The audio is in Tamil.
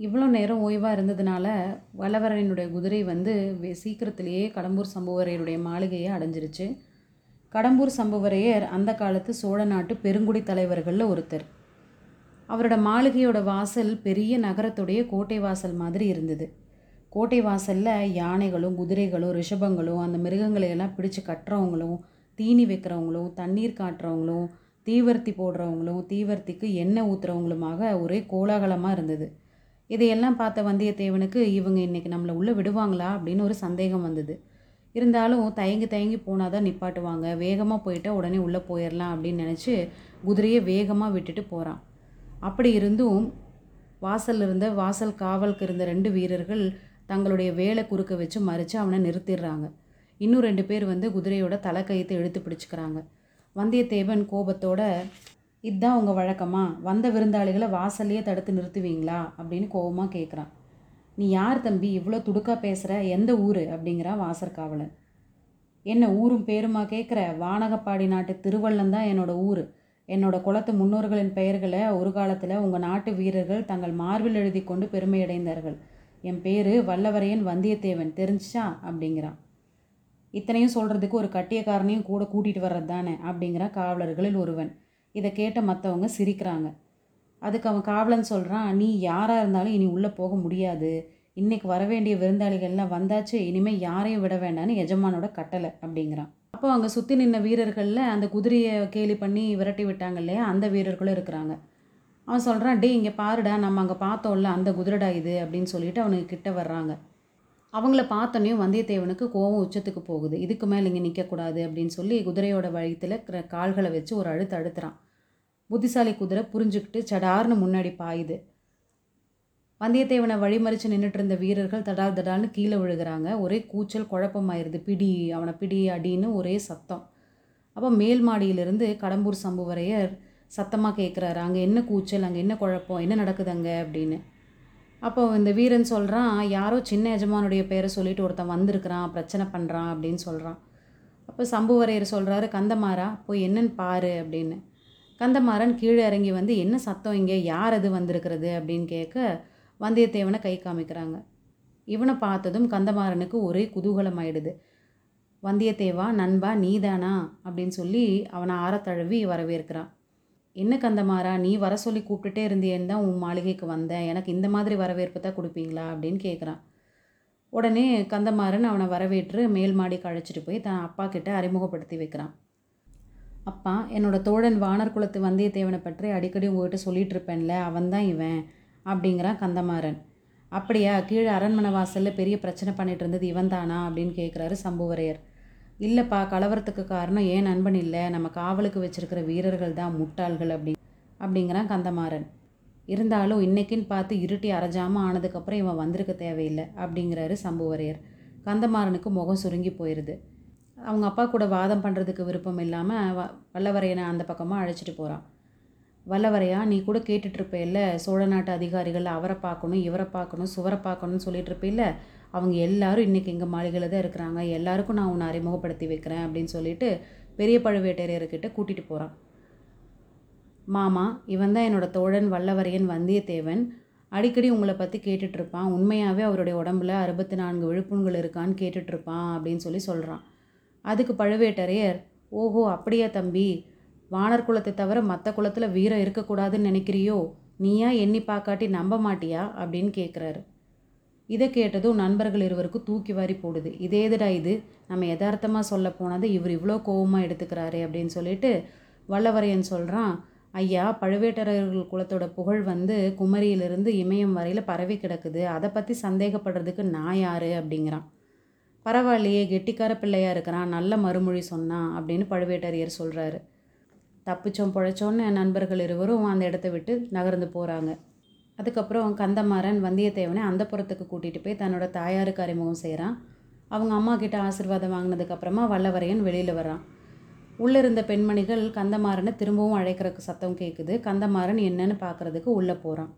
இவ்வளோ நேரம் ஓய்வாக இருந்ததுனால வல்லவரையனுடைய குதிரை வந்து வெ- சீக்கிரத்திலேயே கடம்பூர் சம்புவரையருடைய மாளிகையை அடைஞ்சிருச்சு. கடம்பூர் சம்புவரையர் அந்த காலத்து சோழ நாட்டு பெருங்குடி தலைவர்களில் ஒருத்தர். அவரோட மாளிகையோட வாசல் பெரிய நகரத்துடைய கோட்டை வாசல் மாதிரி இருந்தது. கோட்டை வாசலில் யானைகளும் குதிரைகளும் ரிஷபங்களும் அந்த மிருகங்களை எல்லாம் பிடிச்சு கட்டுறவங்களும் தீனி வைக்கிறவங்களும் தண்ணீர் காட்டுறவங்களும் தீவர்த்தி போடுறவங்களும் தீவர்த்திக்கு எண்ணெய் ஊற்றுறவங்களுமாக ஒரே கோலாகலமாக இருந்தது. இதையெல்லாம் பார்த்த வந்தியத்தேவனுக்கு இவங்க இன்றைக்கி நம்மளை உள்ளே விடுவாங்களா? அப்படின்னு ஒரு சந்தேகம் வந்தது. இருந்தாலும் தயங்கி தயங்கி போனால் தான் நிப்பாட்டுவாங்க. வேகமாக போயிட்டால் உடனே உள்ளே போயிடலாம் அப்படின்னு நினச்சி குதிரையை வேகமாக விட்டுட்டு போகிறான் அப்படி இருந்தும் வாசல் இருந்த வாசல் காவலுக்கு இருந்த ரெண்டு வீரர்கள் தங்களுடைய வேலை குறுக்க வச்சு மறித்து அவனை நிறுத்திடுறாங்க. இன்னும் ரெண்டு பேர் வந்து குதிரையோட தலைக்கயத்தை இழுத்து பிடிச்சிக்கிறாங்க. வந்தியத்தேவன் கோபத்தோட இதுதான் உங்கள் வழக்கமா? வந்த விருந்தாளிகளை வாசல்லையே தடுத்து நிறுத்துவீங்களா? அப்படின்னு கோபமாக கேட்குறான் நீ யார் தம்பி? இவ்வளோ துடுக்கா பேசுகிற எந்த ஊர்? அப்படிங்கிறான் வாசற்காவலன் என்ன ஊரும் பேருமா கேட்குற வானகப்பாடி நாட்டு திருவள்ளம் தான் என்னோட ஊர். என்னோட குலத்து முன்னோர்களின் பெயர்களை ஒரு காலத்தில் உங்கள் நாட்டு வீரர்கள் தங்கள் மார்பில் எழுதி கொண்டு பெருமையடைந்தார்கள். என் பேர் வல்லவரையன் வந்தியத்தேவன். தெரிஞ்சுச்சா? அப்படிங்கிறான். இத்தனையும் சொல்கிறதுக்கு ஒரு கட்டியக்காரனையும் கூட கூட்டிகிட்டு வர்றது தானே அப்படிங்கிறான் காவலர்களில் ஒருவன். இதை கேட்ட மற்றவங்க சிரிக்கிறாங்க. அதுக்கு அவன் காவலன் சொல்கிறான் நீ யாராக இருந்தாலும் இனி உள்ளே போக முடியாது. இன்றைக்கி வரவேண்டிய விருந்தாளிகள்லாம் வந்தாச்சு இனிமேல் யாரையும் விட வேண்டாம்னு எஜமானோட கட்டளை அப்படிங்கிறான். அப்போ அங்கே சுற்றி நின்ன வீரர்களில் அந்த குதிரையை கேலி பண்ணி விரட்டி விட்டாங்க இல்லையா அந்த வீரர்களும் இருக்கிறாங்க. அவன் சொல்கிறான் டே இங்கே பாருடா நம்ம அங்கே பார்த்தோம்ல அந்த குதிரைடா இது அப்படின்னு சொல்லிட்டு அவனுக்கு கிட்ட வர்றாங்க. அவங்கள பார்த்தோன்னே வந்தியத்தேவனுக்கு கோவம் உச்சத்துக்கு போகுது. இதுக்கு மேலே இங்கே நிற்கக்கூடாது அப்படின்னு சொல்லி குதிரையோட வழித்தில் கால்களை வச்சு ஒரு அழுத்து அழுத்துறான். புத்திசாலி குதிரை புரிஞ்சுக்கிட்டு சடார்னு முன்னாடி பாயுது. வந்தியத்தேவனை வழிமறிச்சு நின்றுட்டு இருந்த வீரர்கள் தடால் தடால்னு கீழே விழுகிறாங்க. ஒரே கூச்சல் குழப்பமாயிருது. பிடி அவனை பிடி அடின்னு ஒரே சத்தம். அப்போ மேல் மாடியிலிருந்து கடம்பூர் சம்புவரையர் சத்தமாக கேட்குறாரு அங்கே என்ன கூச்சல் அங்கே என்ன குழப்பம் என்ன நடக்குது அங்கே அப்படின்னு. அப்போ இந்த வீரன் சொல்கிறான் யாரோ சின்ன எஜமானுடைய பேரை சொல்லிட்டு ஒருத்தன் வந்திருக்கிறான் பிரச்சனை பண்ணுறான் அப்படின்னு சொல்கிறான் அப்போ சம்புவரையர் சொல்கிறாரு கந்தமாரா போய் என்னன்னு பாரு அப்படின்னு. கந்தமாறன் கீழே இறங்கி வந்து என்ன சத்தம் இங்கே? யார் அது வந்திருக்கிறது? அப்படின்னு கேட்க வந்தியத்தேவனை கை காமிக்கிறாங்க. இவனை பார்த்ததும் கந்தமாறனுக்கு ஒரே குதூகலம் ஆயிடுது வந்தியத்தேவா நண்பா நீதானா? அப்படின்னு சொல்லி அவனை ஆற தழுவி வரவேற்கிறான். என்ன கந்தமாறா நீ வர சொல்லி கூப்பிட்டுட்டே இருந்தியேன்னு தான் உன் மாளிகைக்கு வந்தேன். எனக்கு இந்த மாதிரி வரவேற்பு தான் கொடுப்பீங்களா? அப்படின்னு கேட்குறான் உடனே கந்தமாறன் அவனை வரவேற்று மேல் மாடிக்கு அழைச்சிட்டு போய் தன் அப்பா கிட்ட அறிமுகப்படுத்தி வைக்கிறான். அப்பா என்னோட தோழன் வானர் குலத்து வந்தியத்தேவனை பற்றி அடிக்கடி உங்ககிட்ட சொல்லிட்டு இருப்பேன்ல அவன் தான் இவன் அப்படிங்கிறான் கந்தமாறன். அப்படியா கீழே அரண்மனை வாசலில் பெரிய பிரச்சனை பண்ணிகிட்டு இருந்தது இவன் தானா? அப்படின்னு கேட்குறாரு சம்புவரையர். இல்லைப்பா கலவரத்துக்கு காரணம் ஏன் நண்பன் இல்லை. நம்ம காவலுக்கு வச்சிருக்கிற வீரர்கள் தான் முட்டாள்கள் அப்படி அப்படிங்கிறான் கந்தமாறன். இருந்தாலும் இன்னைக்குன்னு பார்த்து இருட்டி அரைஜாமல் ஆனதுக்கப்புறம் இவன் வந்திருக்க தேவையில்லை அப்படிங்கிறாரு சம்புவரையர். கந்தமாறனுக்கு முகம் சுருங்கி போயிடுது அவங்க அப்பா கூட வாதம் பண்ணுறதுக்கு விருப்பம் இல்லாமல் வ வல்லவரையனை அந்த பக்கமாக அழைச்சிட்டு போகிறான் வல்லவரையா நீ கூட கேட்டுட்ருப்பேல்ல சோழ நாட்டு அதிகாரிகள் அவரை பார்க்கணும் இவரை பார்க்கணும் சுவரை பார்க்கணும்னு சொல்லிட்டு இருப்பேல்ல அவங்க எல்லாரும் இன்றைக்கி எங்கள் மாளிகையில் தான் இருக்கிறாங்க. எல்லாருக்கும் நான் உன்னை அறிமுகப்படுத்தி வைக்கிறேன் அப்படின்னு சொல்லிட்டு பெரிய பழுவேட்டரையர்கிட்ட கூட்டிகிட்டு போகிறான் மாமா இவன் தான் என்னோட தோழன் வல்லவரையன் வந்தியத்தேவன். அடிக்கடி உங்களை பற்றி கேட்டுட்ருப்பான் உண்மையாகவே அவருடைய உடம்புல அறுபத்தி நான்கு விழுப்புண்கள் இருக்கான்னு கேட்டுட்ருப்பான் அப்படின்னு சொல்லி சொல்கிறான் அதுக்கு பழுவேட்டரையர் ஓஹோ அப்படியா தம்பி. வானர் குலத்தை தவிர மற்ற குலத்தில் வீரம் இருக்கக்கூடாதுன்னு நினைக்கிறியோ? நீயா எண்ணி பார்க்காட்டி நம்ப மாட்டியா? அப்படின்னு கேட்குறாரு இதை கேட்டதும் நண்பர்கள் இருவருக்கும் தூக்கி வாரி போடுது. இதே இதுடா இது? நம்ம யதார்த்தமாக சொல்ல போனது இவர் இவ்வளோ கோவமாக எடுத்துக்கிறாரு அப்படின்னு சொல்லிட்டு வல்லவரையன் சொல்கிறான் ஐயா பழுவேட்டரையர்கள் குலத்தோட புகழ் வந்து குமரியிலிருந்து இமயம் வரையில் பரவி கிடக்குது. அதை பற்றி சந்தேகப்படுறதுக்கு நான் யார்? அப்படிங்கிறான். பரவாயில்லையே கெட்டிக்கார பிள்ளையாக இருக்கிறான். நல்ல மறுமொழி சொன்னான் அப்படின்னு பழுவேட்டரையர் சொல்கிறாரு தப்பிச்சோம் பிழைச்சோன்னு நண்பர்கள் இருவரும் அந்த இடத்த விட்டு நகர்ந்து போகிறாங்க அதுக்கப்புறம் கந்தமாறன் வந்தியத்தேவனை அந்த புறத்துக்கு கூட்டிகிட்டு போய் தன்னோட தாயாருக்கு அறிமுகம் செய்கிறான் அவங்க அம்மா கிட்ட ஆசிர்வாதம் வாங்கினதுக்கப்புறமா வல்லவரையன் வெளியில் வரான் உள்ளே இருந்த பெண்மணிகள் கந்தமாறனை திரும்பவும் அழைக்கிறக்கு சத்தம் கேட்குது கந்தமாறன் என்னன்னு பார்க்குறதுக்கு உள்ளே போகிறான்